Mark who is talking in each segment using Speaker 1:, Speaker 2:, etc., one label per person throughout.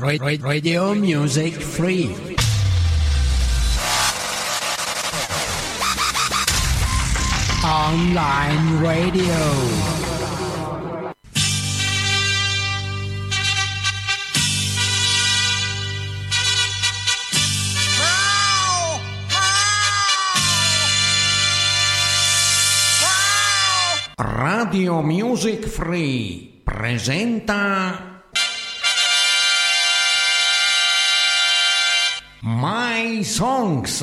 Speaker 1: Radio Music Free. Online Radio. Radio Music Free presenta My Songs.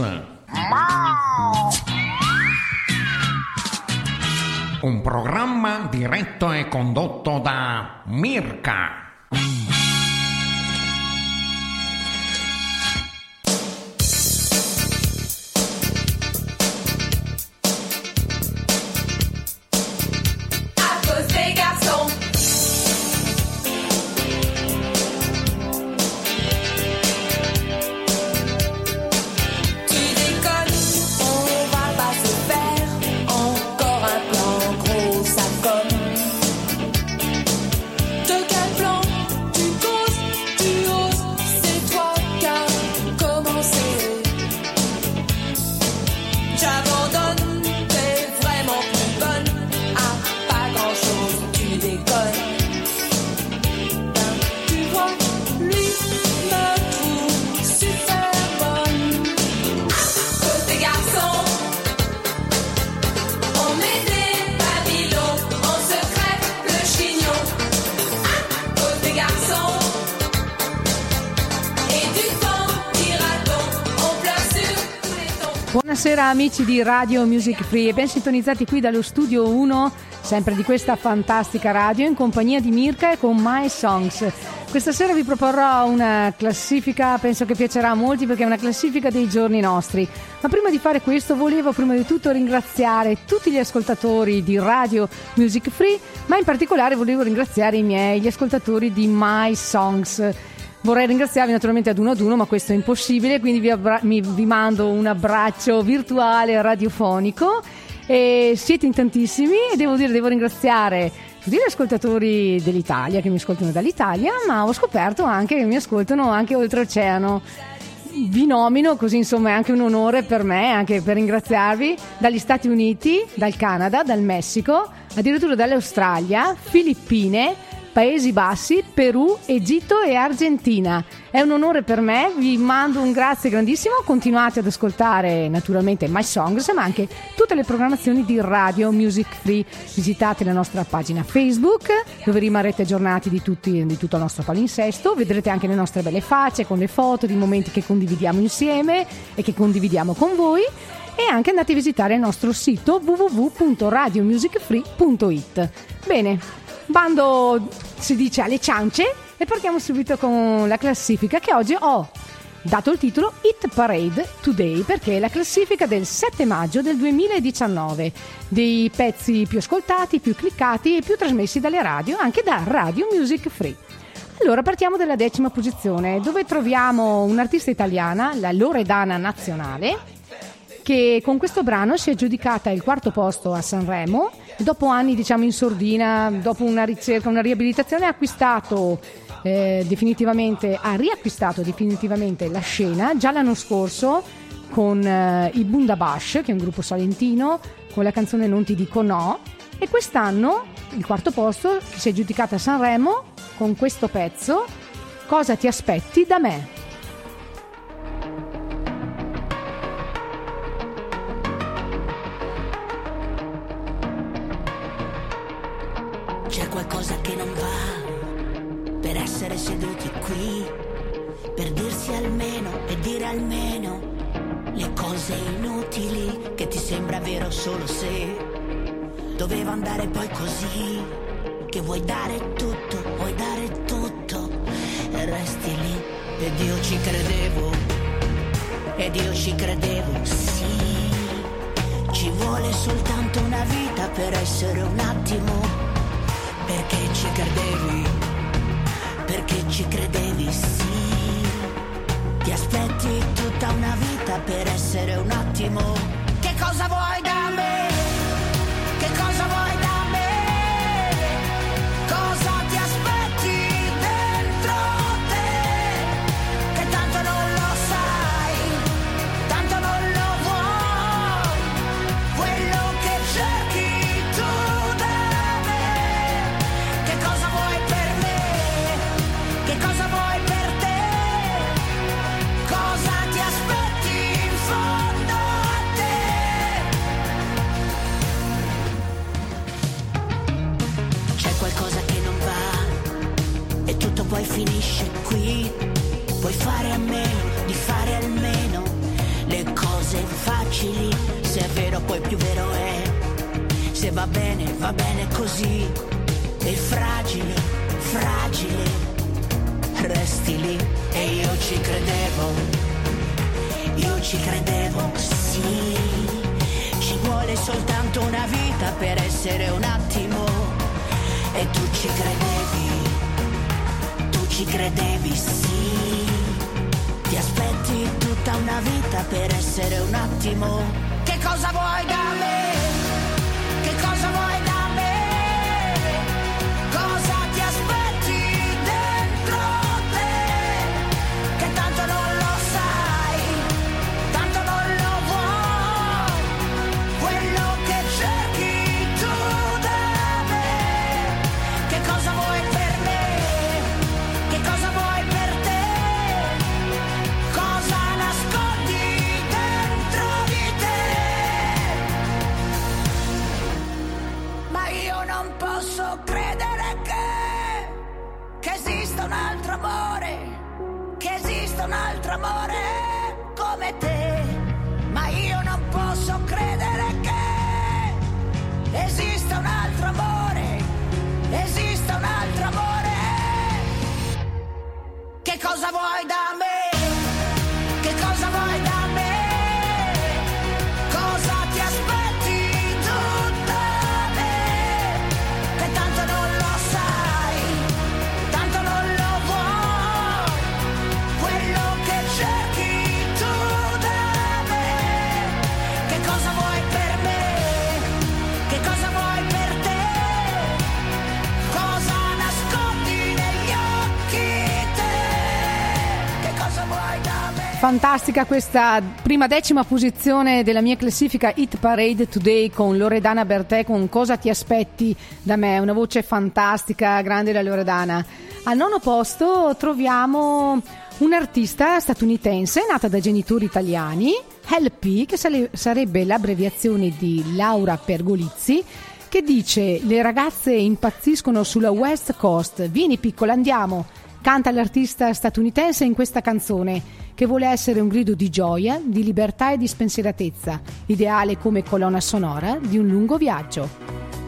Speaker 1: Un programma diretto e condotto da Mirka.
Speaker 2: Buonasera amici di Radio Music Free e ben sintonizzati qui dallo studio 1, sempre di questa fantastica radio, in compagnia di Mirka e con My Songs. Questa sera vi proporrò una classifica, penso che piacerà a molti perché è una classifica dei giorni nostri. Ma prima di fare questo volevo prima di tutto ringraziare tutti gli ascoltatori di Radio Music Free, ma in particolare volevo ringraziare i miei, gli ascoltatori di My Songs. Vorrei ringraziarvi naturalmente ad uno ad uno, ma questo è impossibile, quindi vi, abbra- mi- vi mando un abbraccio virtuale radiofonico. E siete in tantissimi e devo dire, devo ringraziare tutti gli ascoltatori dell'Italia che mi ascoltano dall'Italia, ma ho scoperto anche che mi ascoltano anche oltreoceano. Vi nomino, così insomma è anche un onore per me, anche per ringraziarvi, dagli Stati Uniti, dal Canada, dal Messico, addirittura dall'Australia, Filippine, Paesi Bassi, Perù, Egitto e Argentina. È un onore per me, vi mando un grazie grandissimo, continuate ad ascoltare naturalmente My Songs, ma anche tutte le programmazioni di Radio Music Free. Visitate la nostra pagina Facebook, dove rimarrete aggiornati di, tutti, di tutto il nostro palinsesto, vedrete anche le nostre belle facce con le foto di momenti che condividiamo insieme e che condividiamo con voi e anche andate a visitare il nostro sito www.radiomusicfree.it. Bene, bando si dice alle ciance e partiamo subito con la classifica che oggi ho dato il titolo Hit Parade Today perché è la classifica del 7 maggio del 2019 dei pezzi più ascoltati, più cliccati e più trasmessi dalle radio, anche da Radio Music Free. Allora partiamo dalla decima posizione dove troviamo un'artista italiana, la Loredana Nazionale, che con questo brano si è giudicata il quarto posto a Sanremo dopo anni diciamo in sordina, dopo una ricerca, una riabilitazione ha acquistato eh, definitivamente, ha riacquistato definitivamente la scena già l'anno scorso con eh, i Bundabash, che è un gruppo salentino, con la canzone Non ti dico no e quest'anno il quarto posto si è giudicata a Sanremo con questo pezzo Cosa ti aspetti da me?
Speaker 3: Qualcosa che non va. Per essere seduti qui, per dirsi almeno e dire almeno le cose inutili che ti sembra vero solo se doveva andare poi così, che vuoi dare tutto, vuoi dare tutto e resti lì. Ed io ci credevo, ed io ci credevo, sì, ci vuole soltanto una vita per essere un attimo perché ci credevi, perché ci credevi, sì. Ti aspetti tutta una vita per essere un attimo. Che cosa vuoi da me? Che qui puoi fare a meno di fare almeno le cose facili. Se è vero poi più vero è. Se va bene, va bene così. E fragile, fragile. Resti lì e io ci credevo. Io ci credevo, sì. Ci vuole soltanto una vita per essere un attimo. E tu ci credevi. Ci credevi, sì. Ti aspetti tutta una vita per essere un attimo. Che cosa vuoi da me?
Speaker 2: Fantastica questa prima decima posizione della mia classifica Hit Parade Today con Loredana Bertè con Cosa ti aspetti da me? Una voce fantastica, grande la Loredana. Al nono posto troviamo un'artista statunitense nata da genitori italiani, LP, che sarebbe l'abbreviazione di Laura Pergolizzi, che dice le ragazze impazziscono sulla West Coast, vieni piccola andiamo, canta l'artista statunitense in questa canzone che vuole essere un grido di gioia, di libertà e di spensieratezza, ideale come colonna sonora di un lungo viaggio.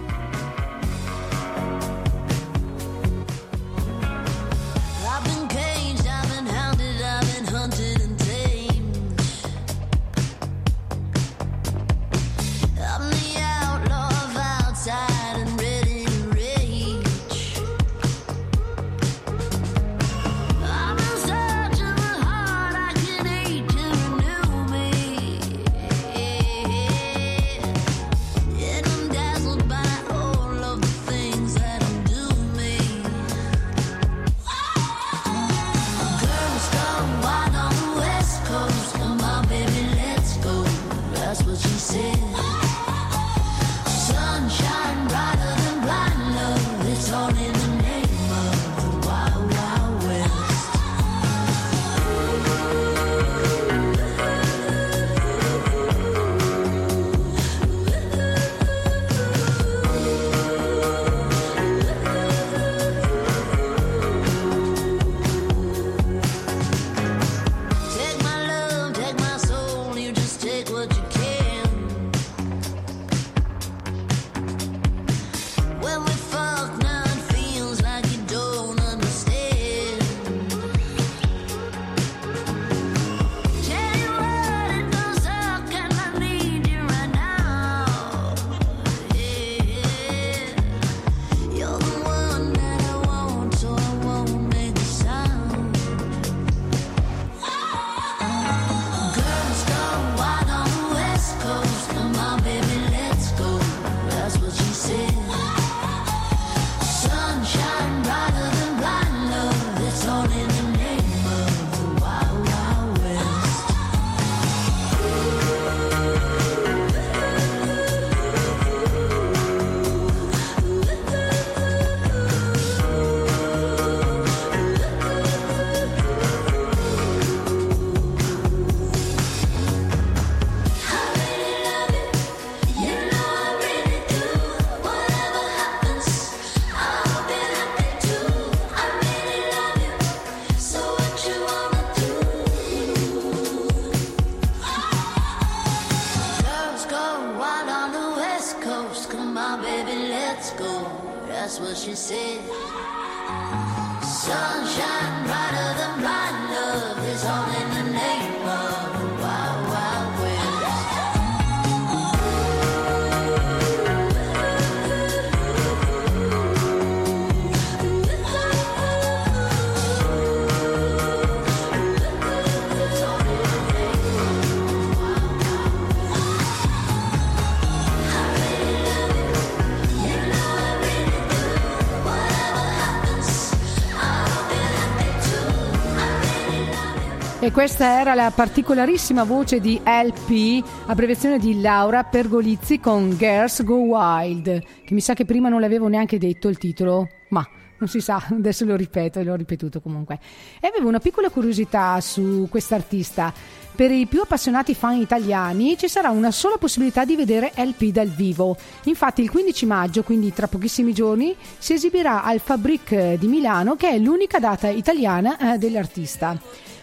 Speaker 2: E questa era la particolarissima voce di LP, abbreviazione di Laura Pergolizzi con Girls Go Wild, che mi sa che prima non le avevo neanche detto il titolo, ma non si sa, adesso lo ripeto e l'ho ripetuto comunque. E avevo una piccola curiosità su quest'artista. Per i più appassionati fan italiani ci sarà una sola possibilità di vedere LP dal vivo. Infatti il 15 maggio, quindi tra pochissimi giorni, si esibirà al Fabric di Milano, che è l'unica data italiana eh, dell'artista.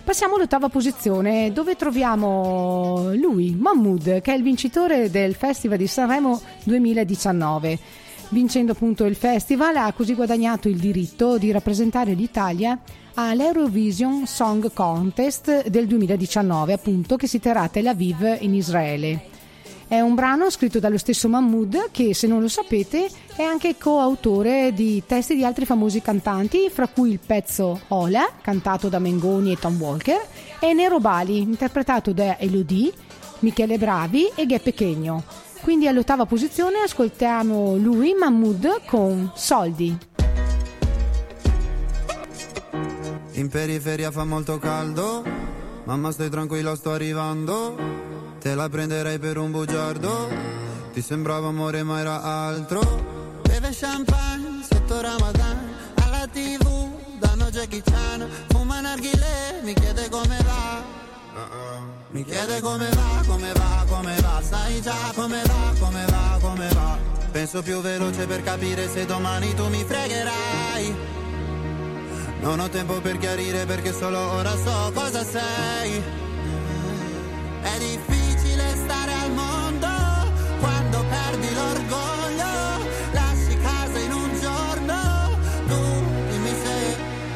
Speaker 2: Passiamo all'ottava posizione dove troviamo lui, Mahmood, che è il vincitore del Festival di Sanremo 2019. Vincendo appunto il festival ha così guadagnato il diritto di rappresentare l'Italia all'Eurovision Song Contest del 2019, appunto che si terrà a Tel Aviv in Israele. È un brano scritto dallo stesso Mahmood che, se non lo sapete, è anche coautore di testi di altri famosi cantanti, fra cui il pezzo Ola, cantato da Mengoni e Tom Walker, e Nero Bali, interpretato da Elodie, Michele Bravi e Ghe Pechegno. Quindi all'ottava posizione ascoltiamo lui, Mahmood, con Soldi.
Speaker 4: In periferia fa molto caldo, mamma stai tranquilla sto arrivando, te la prenderei per un bugiardo, ti sembrava amore ma era altro. Beve champagne sotto Ramadan, alla tv danno Jackie Chan, fuma narghile, mi chiede come va. Mi chiede come va, come va, come va, sai già come va, come va, come va. Penso più veloce per capire se domani tu mi fregherai. Non ho tempo per chiarire perché solo ora so cosa sei. È difficile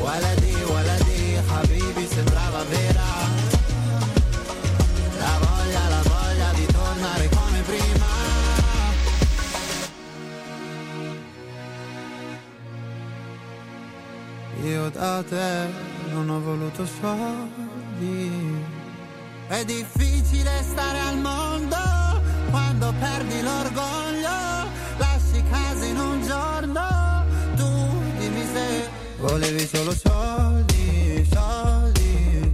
Speaker 4: ولدي ولدي حبيبي sembrava vera La voglia, la voglia di tornare come prima Io da te non ho voluto soldi. È difficile stare al mondo quando perdi l'orgoglio. Volevi solo soldi, soldi.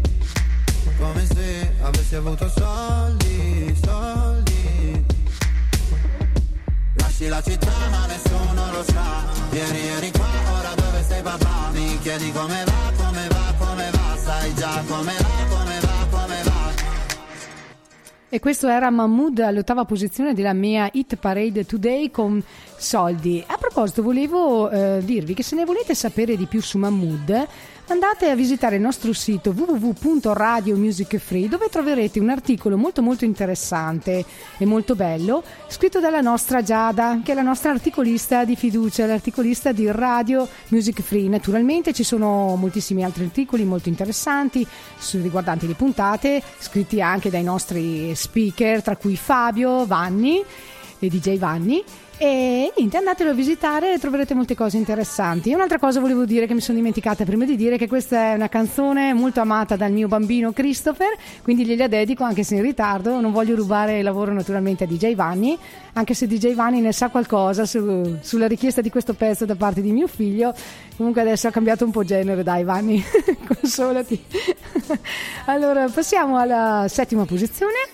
Speaker 4: Come se avessi avuto soldi, soldi. Lasci la città ma nessuno lo sa Ieri eri qua, ora dove sei papà Mi chiedi come va, come va, come va Sai già come va, come va, come va
Speaker 2: E questo era Mahmood all'ottava posizione della mia Hit Parade Today con Soldi. A proposito, volevo eh, dirvi che se ne volete sapere di più su Mahmood, andate a visitare il nostro sito www.radiomusicfree dove troverete un articolo molto molto interessante e molto bello scritto dalla nostra Giada, che è la nostra articolista di fiducia, l'articolista di Radio Music Free. Naturalmente ci sono moltissimi altri articoli molto interessanti riguardanti le puntate, scritti anche dai nostri speaker, tra cui Fabio Vanni e DJ Vanni. E niente, andatelo a visitare e troverete molte cose interessanti. E un'altra cosa volevo dire che mi sono dimenticata prima di dire che questa è una canzone molto amata dal mio bambino Christopher, quindi gliela dedico anche se in ritardo. Non voglio rubare il lavoro naturalmente a DJ Vanni, anche se DJ Vanni ne sa qualcosa su- sulla richiesta di questo pezzo da parte di mio figlio. Comunque adesso ha cambiato un po' genere, dai Vanni, consolati. allora, passiamo alla settima posizione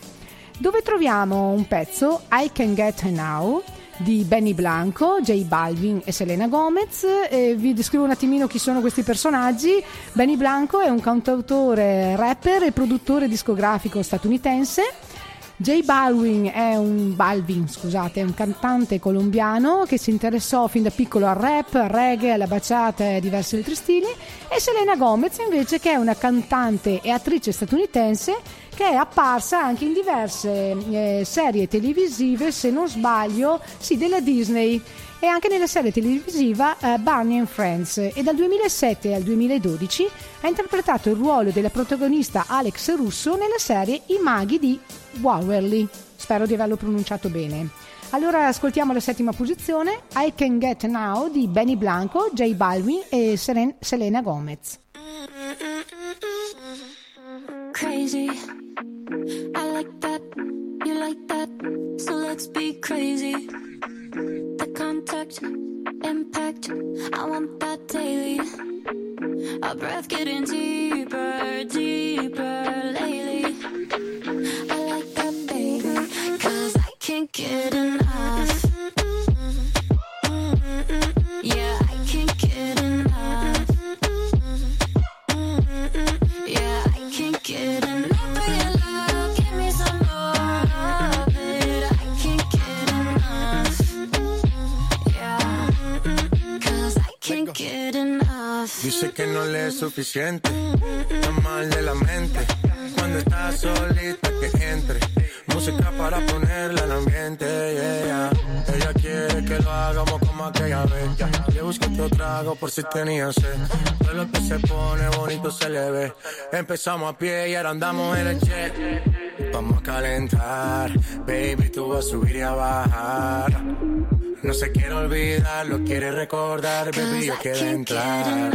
Speaker 2: dove troviamo un pezzo I Can Get Now di Benny Blanco, J Balvin e Selena Gomez. E vi descrivo un attimino chi sono questi personaggi. Benny Blanco è un cantautore, rapper e produttore discografico statunitense. J Balvin è un, Balvin, scusate, un cantante colombiano che si interessò fin da piccolo al rap, al reggae, alla bachata e a diversi altri stili. E Selena Gomez invece che è una cantante e attrice statunitense che è apparsa anche in diverse eh, serie televisive, se non sbaglio, sì, della Disney e anche nella serie televisiva eh, Barney and Friends e dal 2007 al 2012 ha interpretato il ruolo della protagonista Alex Russo nella serie I maghi di Waverly. Spero di averlo pronunciato bene. Allora ascoltiamo la settima posizione, I Can Get Now di Benny Blanco, J Balvin e Seren- Selena Gomez.
Speaker 5: crazy. I like that, you like that, so let's be crazy. The contact, impact, I want that daily. Our breath getting deeper, deeper lately. I like that, baby, cause I can't get enough.
Speaker 6: Dice que no le es suficiente, está mal de la mente. Cuando está solita que entre, música para ponerla al ambiente. yeah, yeah. Ella quiere que lo hagamos como aquella vez. Le busqué otro trago por si tenía sed. Todo lo que se pone bonito se le ve. Empezamos a pie y ahora andamos en el jet. Vamos a calentar, baby, tú vas a subir y a bajar. No se quiere olvidar, lo quiere recordar, baby, yo quiero entrar.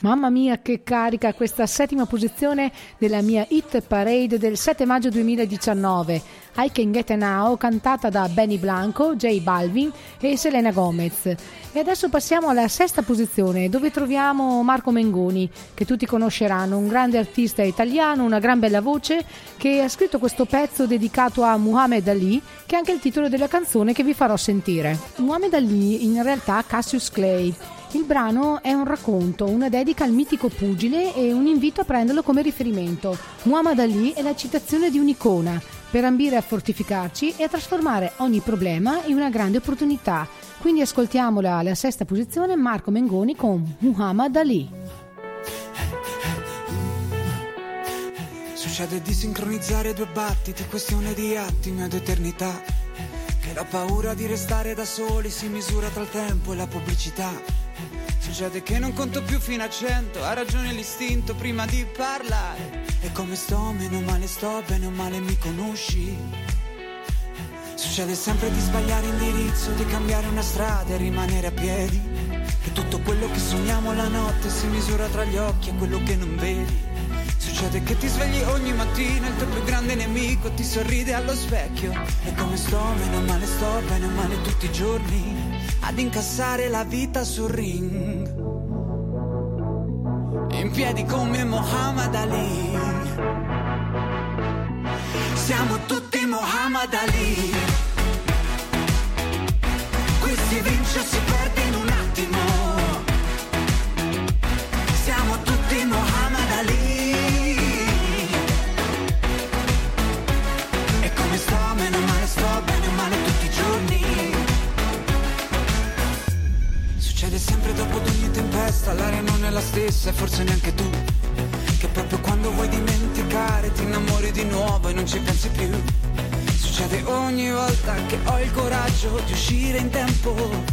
Speaker 2: Mamma mia che carica questa settima posizione della mia hit parade del 7 maggio 2019. I Can Get Now cantata da Benny Blanco, J Balvin e Selena Gomez. E adesso passiamo alla sesta posizione dove troviamo Marco Mengoni che tutti conosceranno, un grande artista italiano, una gran bella voce che ha scritto questo pezzo dedicato a Muhammad Ali che è anche il titolo della canzone che vi farò sentire. Muhammad Ali in realtà Cassius Clay Il brano è un racconto, una dedica al mitico pugile e un invito a prenderlo come riferimento. Muhammad Ali è la citazione di un'icona per ambire a fortificarci e a trasformare ogni problema in una grande opportunità. Quindi ascoltiamola alla sesta posizione Marco Mengoni con Muhammad Ali.
Speaker 7: Succede di sincronizzare due battiti, questione di attimi ed eternità. Che la paura di restare da soli si misura tra il tempo e la pubblicità. Succede che non conto più fino a cento, ha ragione l'istinto prima di parlare. E come sto, meno male sto, bene o male mi conosci. Succede sempre di sbagliare indirizzo, di cambiare una strada e rimanere a piedi. Che tutto quello che sogniamo la notte si misura tra gli occhi e quello che non vedi. Succede che ti svegli ogni mattina, il tuo più grande nemico ti sorride allo specchio. E come sto, meno male sto, bene o male tutti i giorni, ad incassare la vita sul ring. In piedi come Muhammad Ali. Siamo tutti Muhammad Ali. Uscire in tempo.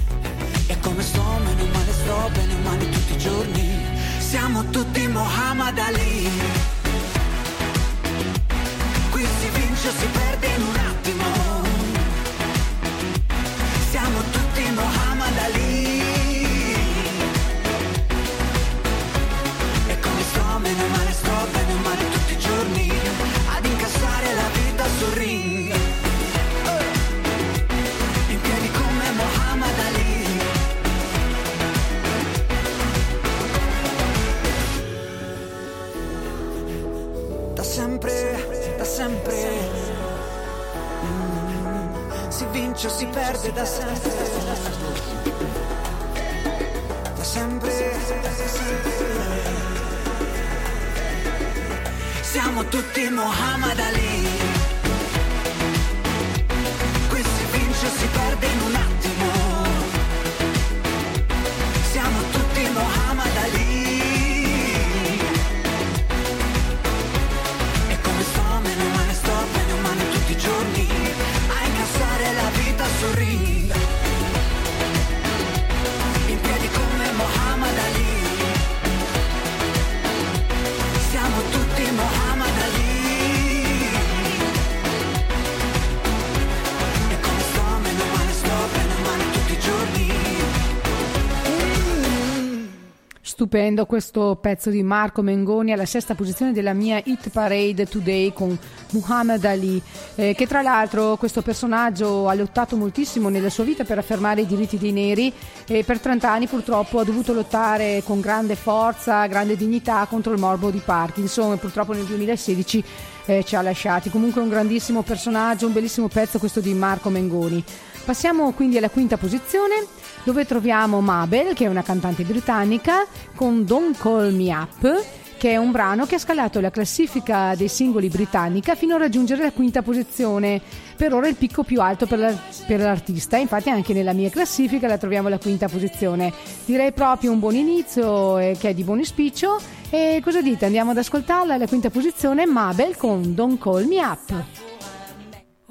Speaker 2: Stupendo questo pezzo di Marco Mengoni alla sesta posizione della mia Hit Parade Today con Muhammad Ali, eh, che tra l'altro questo personaggio ha lottato moltissimo nella sua vita per affermare i diritti dei neri e per 30 anni purtroppo ha dovuto lottare con grande forza, grande dignità contro il morbo di Parkinson e purtroppo nel 2016 eh, ci ha lasciati. Comunque un grandissimo personaggio, un bellissimo pezzo questo di Marco Mengoni. Passiamo quindi alla quinta posizione dove troviamo Mabel, che è una cantante britannica, con Don't Call Me Up, che è un brano che ha scalato la classifica dei singoli britannica fino a raggiungere la quinta posizione. Per ora il picco più alto per, la- per l'artista, infatti anche nella mia classifica la troviamo alla quinta posizione. Direi proprio un buon inizio eh, che è di buon ispiccio. E cosa dite? Andiamo ad ascoltarla alla quinta posizione, Mabel con Don't Call Me Up.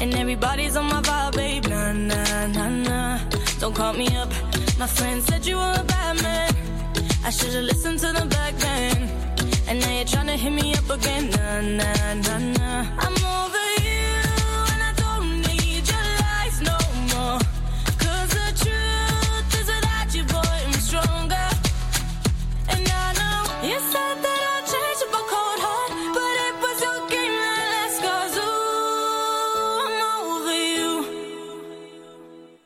Speaker 8: and everybody's on my vibe, babe. Nah, nah, nah, nah. Don't call me up. My friend said you were a bad man. I should've listened to the back then. And now you're tryna hit me up again. Nah, nah, nah, nah. I'm over you,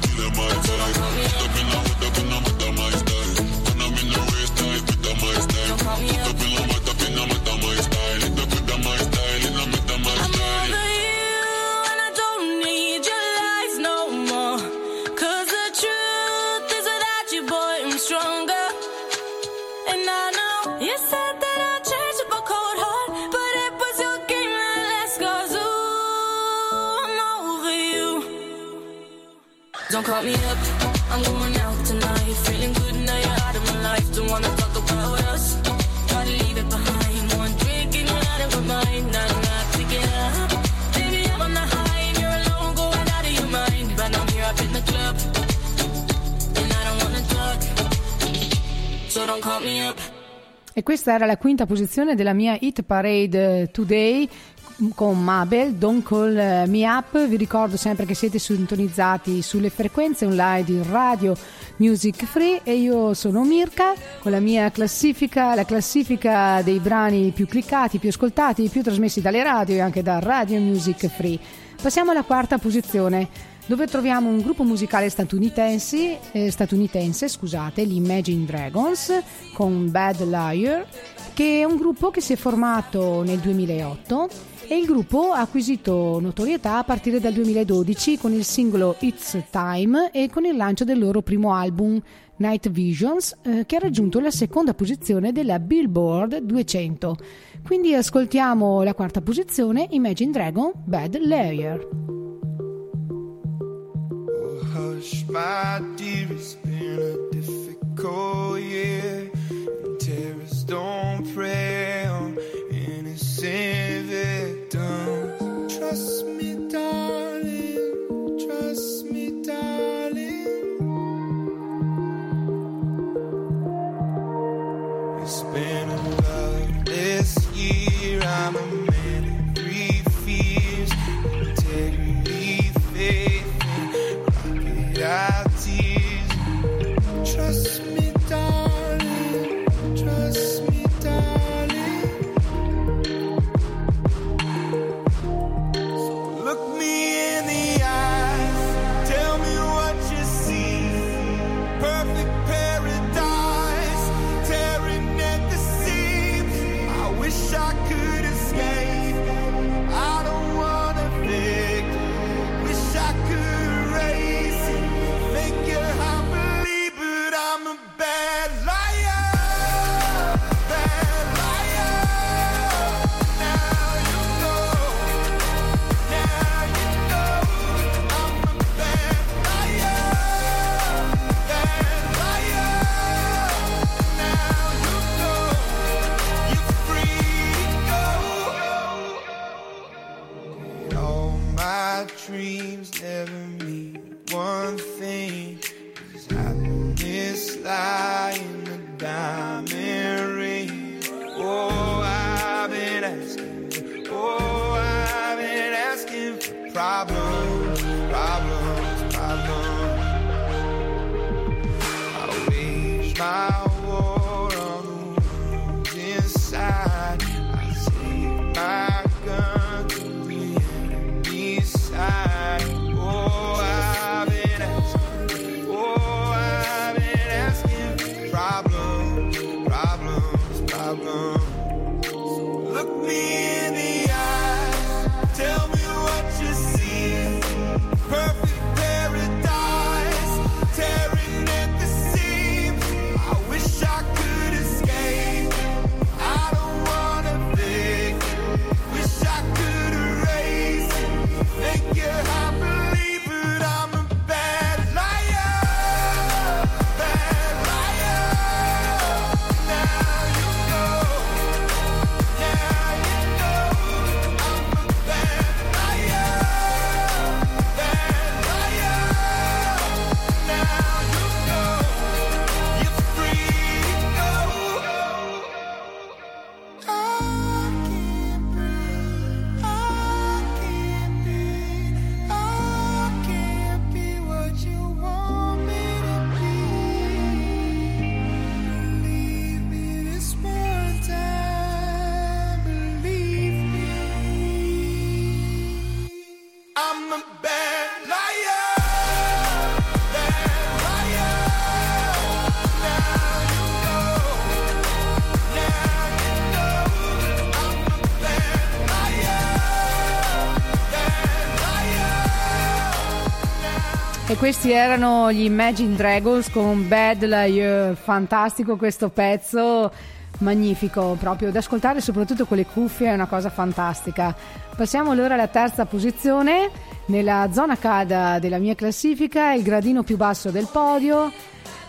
Speaker 8: I'll my
Speaker 2: time. Questa era la quinta posizione della mia Hit Parade eh, Today con Mabel, Don't Call Me Up. Vi ricordo sempre che siete sintonizzati sulle frequenze online di Radio Music Free e io sono Mirka con la mia classifica, la classifica dei brani più cliccati, più ascoltati, più trasmessi dalle radio e anche da Radio Music Free. Passiamo alla quarta posizione dove troviamo un gruppo musicale statunitense, eh, statunitense scusate, gli Imagine Dragons con Bad Liar, che è un gruppo che si è formato nel 2008 e il gruppo ha acquisito notorietà a partire dal 2012 con il singolo It's Time e con il lancio del loro primo album Night Visions eh, che ha raggiunto la seconda posizione della Billboard 200. Quindi ascoltiamo la quarta posizione Imagine Dragon Bad Layer.
Speaker 9: My dear, it's been a difficult year. And terrorists don't prey on innocent victims. Trust me, darling. Trust me, darling. It's been
Speaker 2: questi erano gli Imagine Dragons con Bad Liar, fantastico questo pezzo, magnifico proprio da ascoltare soprattutto con le cuffie è una cosa fantastica. Passiamo allora alla terza posizione, nella zona calda della mia classifica, il gradino più basso del podio.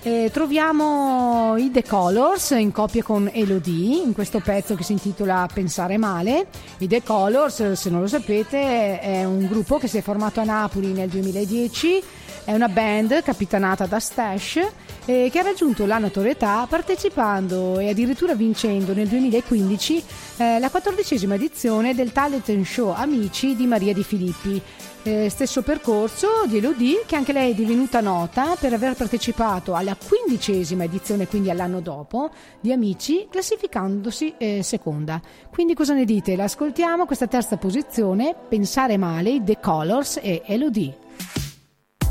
Speaker 2: E troviamo i The Colors in coppia con Elodie in questo pezzo che si intitola Pensare male. I The Colors, se non lo sapete, è un gruppo che si è formato a Napoli nel 2010 è una band capitanata da Stash eh, che ha raggiunto la notorietà partecipando e addirittura vincendo nel 2015 eh, la quattordicesima edizione del talent show Amici di Maria Di Filippi. Eh, stesso percorso di Elodie che anche lei è divenuta nota per aver partecipato alla quindicesima edizione, quindi all'anno dopo, di Amici, classificandosi eh, seconda. Quindi cosa ne dite? L'ascoltiamo questa terza posizione, Pensare male, The Colors e Elodie.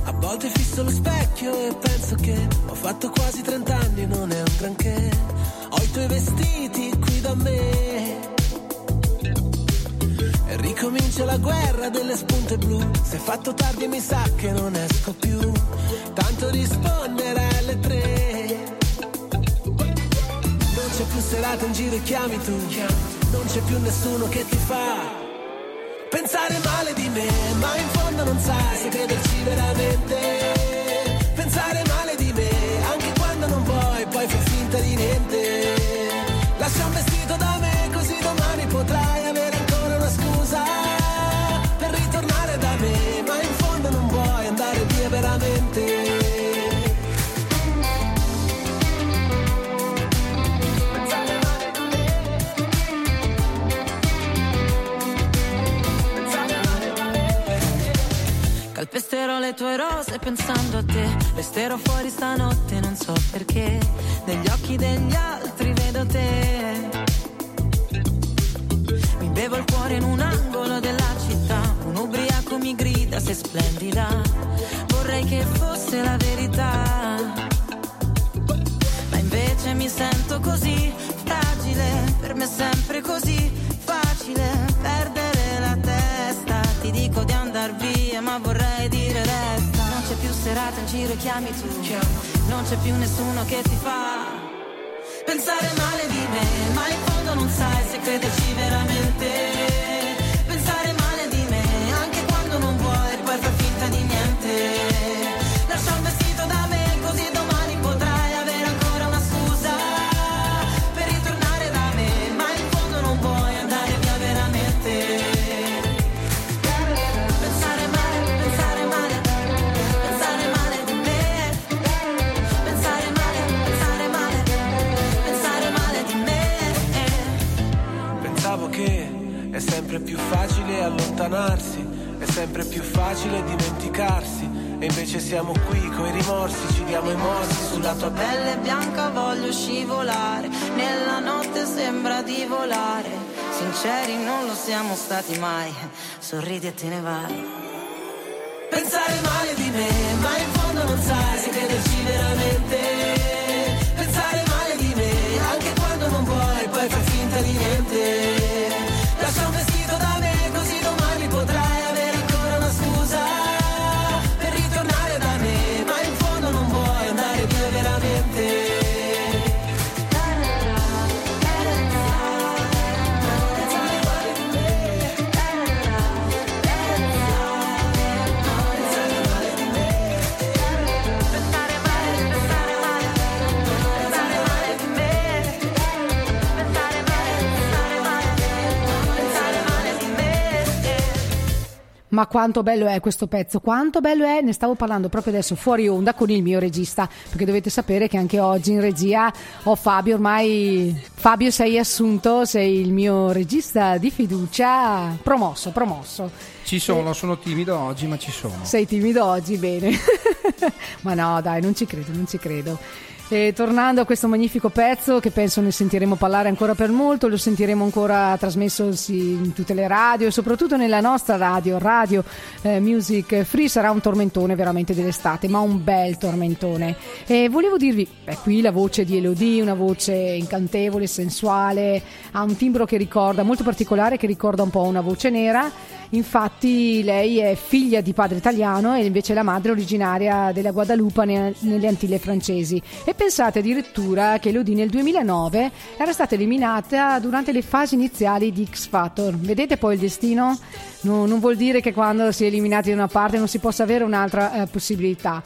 Speaker 10: A volte fisso lo specchio e penso che ho fatto quasi 30 anni, non è un granché. Ho i tuoi vestiti qui da me. E ricomincia la guerra delle spunte blu. Se è fatto tardi mi sa che non esco più. Tanto rispondere alle tre. Non c'è più serata in giro e chiami tu. Non c'è più nessuno che ti fa pensare male di me, ma in fondo non sai se crederci veramente. Pensare male di me, anche quando non vuoi, poi fai finta di niente.
Speaker 11: Calpesterò le tue rose pensando a te. Resterò fuori stanotte, non so perché. Negli occhi degli altri vedo te. Mi bevo il cuore in un angolo della città. Un ubriaco mi grida, sei splendida. Vorrei che fosse la verità. Ma invece mi sento così fragile. Per me è sempre così facile serata in giro e chiami tu. Non c'è più nessuno che ti fa pensare male di me, ma in fondo non sai se crederci veramente. Pensare male di me, anche quando non vuoi, poi fai finta di niente.
Speaker 10: Allontanarsi, è sempre più facile dimenticarsi. E invece siamo qui coi rimorsi, ci diamo i morsi sulla tua pelle.
Speaker 11: Bianca voglio scivolare, nella notte sembra di volare. Sinceri non lo siamo stati mai, sorridi e te ne vai.
Speaker 10: Pensare male di me, ma in fondo non sai se crederci
Speaker 2: quanto bello è questo pezzo, quanto bello è, ne stavo parlando proprio adesso fuori onda con il mio regista, perché dovete sapere che anche oggi in regia ho Fabio, ormai Fabio sei assunto, sei il mio regista di fiducia, promosso, promosso.
Speaker 12: Ci sono, sono timido oggi, ma ci sono.
Speaker 2: Sei timido oggi, bene. Ma no, dai, non ci credo, non ci credo. E tornando a questo magnifico pezzo che penso ne sentiremo parlare ancora per molto, lo sentiremo ancora trasmesso in tutte le radio e soprattutto nella nostra radio, Radio eh, Music Free, sarà un tormentone veramente dell'estate, ma un bel tormentone. E volevo dirvi, beh, qui la voce di Elodie, una voce incantevole, sensuale, ha un timbro che ricorda, molto particolare, che ricorda un po' una voce nera Infatti lei è figlia di padre italiano e invece la madre originaria della Guadalupe ne- nelle Antille francesi. E pensate addirittura che Elodie nel 2009 era stata eliminata durante le fasi iniziali di X Factor. Vedete poi il destino? No- non vuol dire che quando si è eliminati da una parte non si possa avere un'altra eh, possibilità.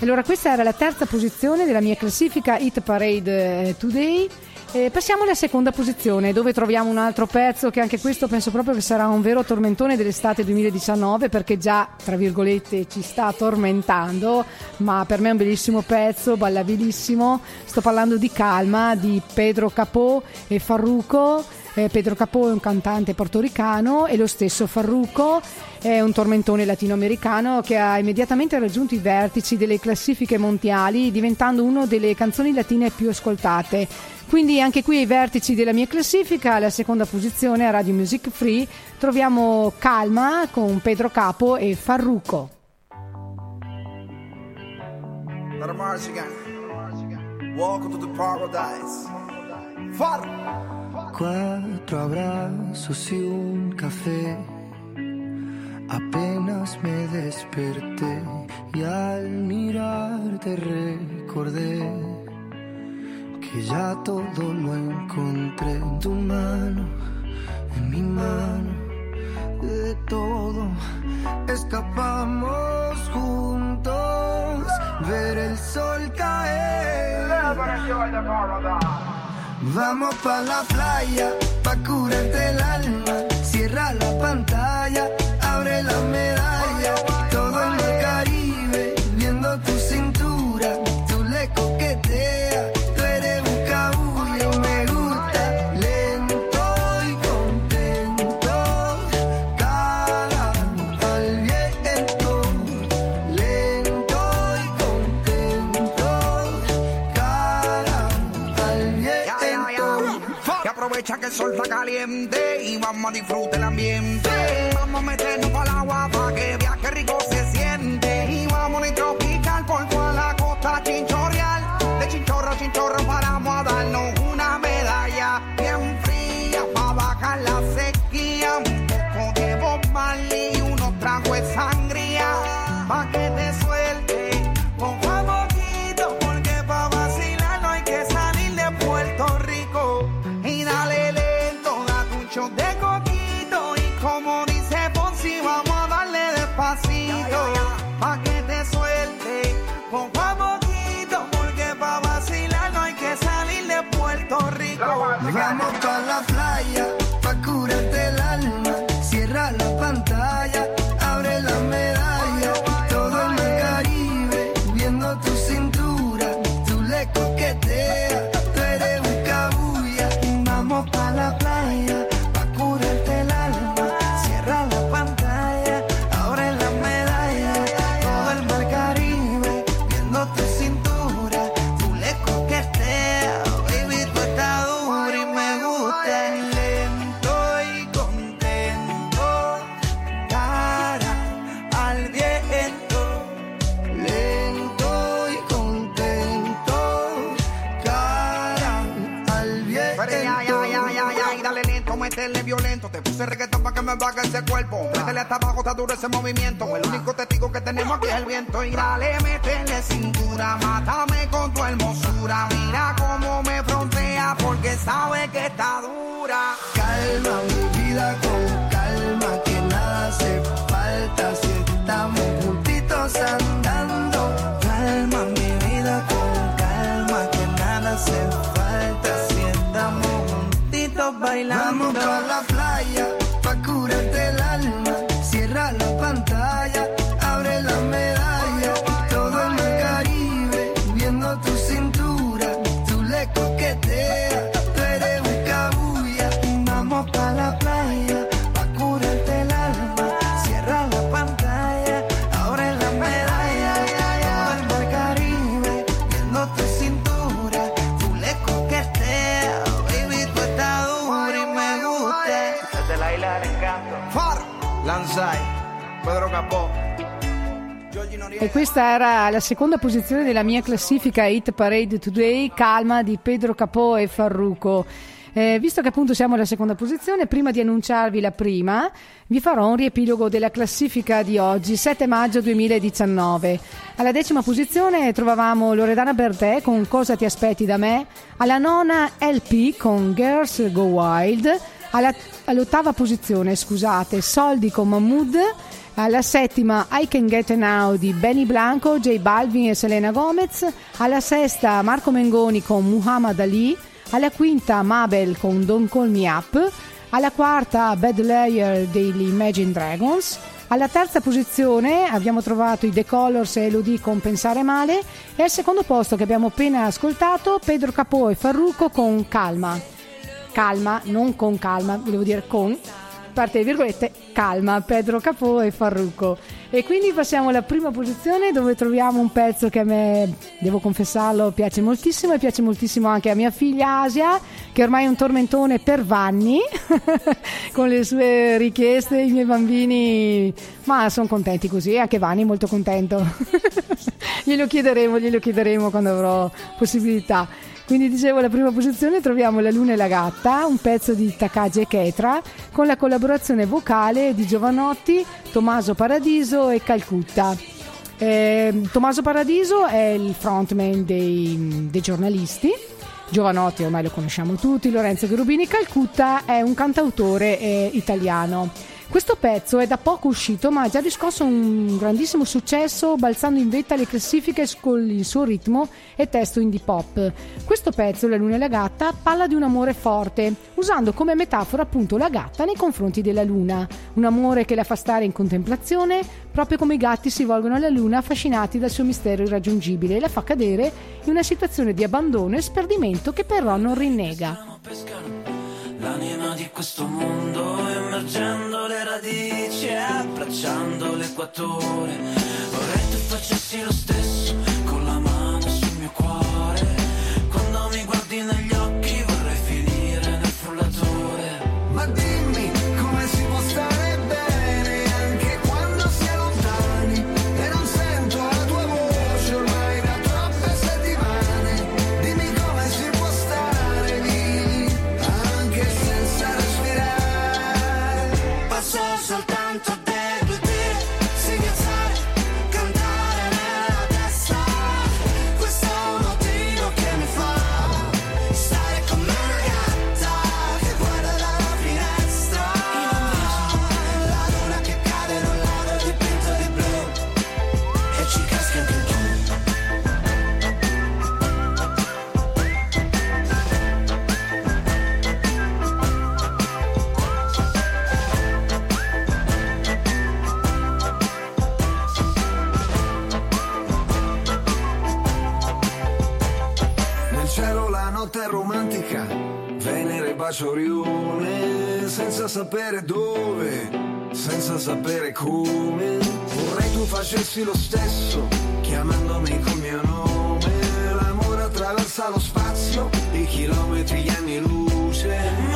Speaker 2: Allora, questa era la terza posizione della mia classifica Hit Parade eh, Today. Eh, passiamo alla seconda posizione, dove troviamo un altro pezzo che anche questo penso proprio che sarà un vero tormentone dell'estate 2019 perché già, tra virgolette, ci sta tormentando, ma per me è un bellissimo pezzo, ballabilissimo. Sto parlando di Calma, di Pedro Capó e Farruco. Eh, Pedro Capó è un cantante portoricano e lo stesso Farruco è un tormentone latinoamericano che ha immediatamente raggiunto i vertici delle classifiche mondiali diventando una delle canzoni latine più ascoltate. Quindi anche qui ai vertici della mia classifica, alla seconda posizione a Radio Music Free, troviamo Calma con Pedro Capo e Farruco.
Speaker 13: Welcome to the paradise. Far.
Speaker 14: Cuatro abrazos y un café. Apenas me desperté y al mirarte recordé que ya todo lo encontré en tu mano, en mi mano, de todo escapamos juntos, ver el sol caer. Vamos pa la playa, pa curarte el
Speaker 13: sol está caliente y vamos a disfrutar el ambiente. Vamos a meternos para agua para que viaje rico se siente. Ese movimiento. El único testigo que tenemos aquí es el viento. Y dale,
Speaker 2: E questa era la seconda posizione della mia classifica Hit Parade Today, Calma di Pedro Capò e Farruco. Eh, visto che appunto siamo alla seconda posizione, prima di annunciarvi la prima, vi farò un riepilogo della classifica di oggi, 7 maggio 2019. Alla decima posizione trovavamo Loredana Bertè con Cosa ti aspetti da me, alla nona LP con Girls Go Wild, alla- all'ottava posizione, scusate, Soldi con Mahmood, alla settima I Can Get Now di Benny Blanco, J Balvin e Selena Gomez, alla sesta Marco Mengoni con Muhammad Ali, alla quinta Mabel con Don't Call Me Up, alla quarta Bad Layer degli Imagine Dragons, alla terza posizione abbiamo trovato i The Colors e Elodie con Pensare Male. E al secondo posto che abbiamo appena ascoltato Pedro Capò e Farruco con Calma. Calma, non con calma, volevo dire con, parte le virgolette, calma, Pedro Capò e Farruco. E quindi passiamo alla prima posizione dove troviamo un pezzo che a me, devo confessarlo, piace moltissimo e piace moltissimo anche a mia figlia Asia, che ormai è un tormentone per Vanni, con le sue richieste, i miei bambini, ma sono contenti così, anche Vanni è molto contento. glielo chiederemo, glielo chiederemo quando avrò possibilità. Quindi dicevo alla prima posizione troviamo La Luna e la Gatta, un pezzo di Takagi e Ketra con la collaborazione vocale di Giovanotti, Tommaso Paradiso e Calcutta. Eh, Tommaso Paradiso è il frontman dei, dei giornalisti, Giovanotti ormai lo conosciamo tutti, Lorenzo Cherubini, Calcutta è un cantautore eh, italiano. Questo pezzo è da poco uscito ma ha già riscosso un grandissimo successo balzando in vetta le classifiche con il suo ritmo e testo indie pop. Questo pezzo, La Luna e la Gatta, parla di un amore forte, usando come metafora appunto la gatta nei confronti della luna. Un amore che la fa stare in contemplazione, proprio come i gatti si volgono alla luna affascinati dal suo mistero irraggiungibile e la fa cadere in una situazione di abbandono e sperdimento che però non rinnega.
Speaker 15: L'anima di questo mondo emergendo le radici e abbracciando l'equatore. Vorrei tu facessi lo stesso con la mano sul mio cuore. Quando mi guardi negli occhi
Speaker 16: sapere dove, senza sapere come. Vorrei tu facessi lo stesso, chiamandomi col mio nome. L'amore attraversa lo spazio, i chilometri, gli anni luce.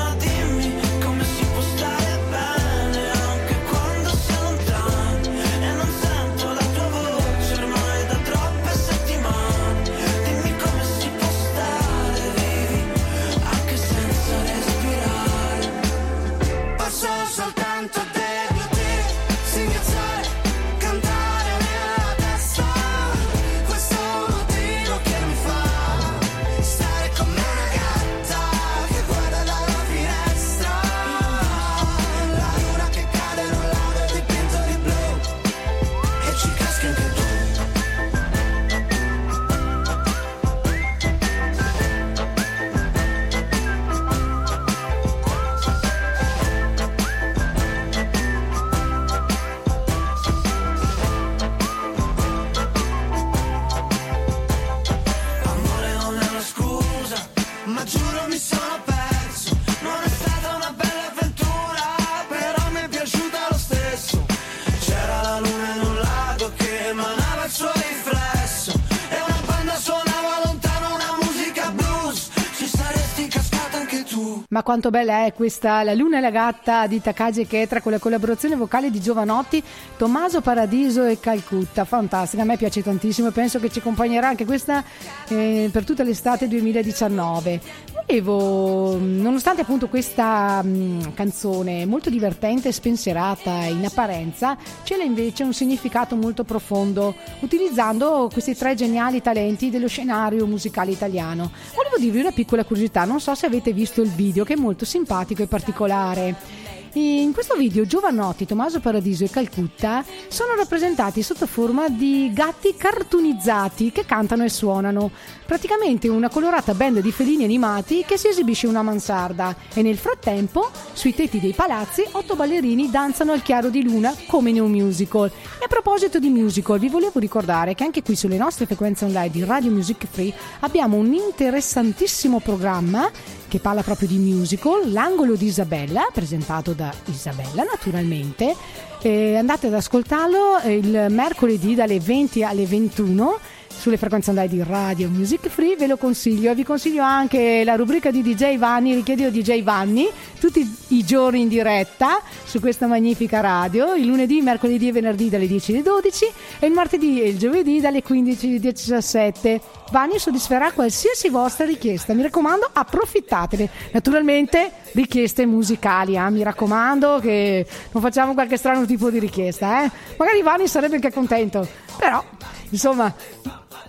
Speaker 15: Ma
Speaker 2: quanto bella è questa La Luna e la Gatta di Takagi Chetra con la collaborazione vocale di Giovanotti, Tommaso Paradiso e Calcutta. Fantastica, a me piace tantissimo e penso che ci accompagnerà anche questa eh, per tutta l'estate 2019. Volevo, nonostante appunto questa mh, canzone molto divertente e spensierata in apparenza, ce l'ha invece un significato molto profondo, utilizzando questi tre geniali talenti dello scenario musicale italiano. Volevo dirvi una piccola curiosità, non so se avete visto il video che è molto simpatico e particolare. In questo video Giovanotti, Tommaso Paradiso e Calcutta sono rappresentati sotto forma di gatti cartunizzati che cantano e suonano. Praticamente una colorata band di felini animati che si esibisce in una mansarda e nel frattempo sui tetti dei palazzi otto ballerini danzano al chiaro di luna come in un musical. E a proposito di musical vi volevo ricordare che anche qui sulle nostre frequenze online di Radio Music Free abbiamo un interessantissimo programma che parla proprio di musical, l'angolo di Isabella, presentato da Isabella naturalmente. Eh, andate ad ascoltarlo eh, il mercoledì dalle 20 alle 21 sulle frequenze online di Radio Music Free, ve lo consiglio e vi consiglio anche la rubrica di DJ Vanni, richiedo DJ Vanni, tutti i giorni in diretta su questa magnifica radio, il lunedì, mercoledì e venerdì dalle 10 alle 12 e il martedì e il giovedì dalle 15 alle 17. Vanni soddisferà qualsiasi vostra richiesta, mi raccomando approfittatene, naturalmente richieste musicali, eh? mi raccomando che non facciamo qualche strano tipo di richiesta, eh? magari Vanni sarebbe anche contento, però insomma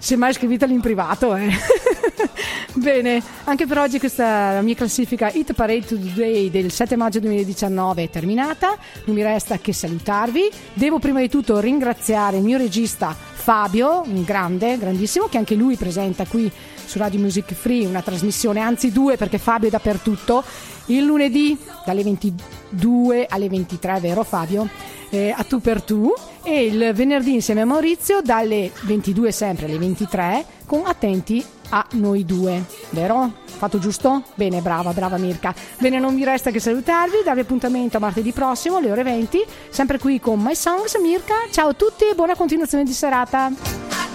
Speaker 2: semmai scriveteli in privato eh. bene anche per oggi questa mia classifica Hit Parade Today del 7 maggio 2019 è terminata. Non mi resta che salutarvi. Devo prima di tutto ringraziare il mio regista Fabio un grande grandissimo che anche lui presenta qui su Radio Music Free una trasmissione anzi due perché Fabio è dappertutto il lunedì dalle 22 alle 23 vero Fabio eh, a tu per tu e il venerdì insieme a Maurizio dalle 22 sempre alle 23 con attenti a noi due, vero? Fatto giusto? Bene, brava, brava Mirka. Bene, non mi resta che salutarvi, darvi appuntamento a martedì prossimo alle ore 20, sempre qui con My Songs. Mirka, ciao a tutti e buona continuazione di serata.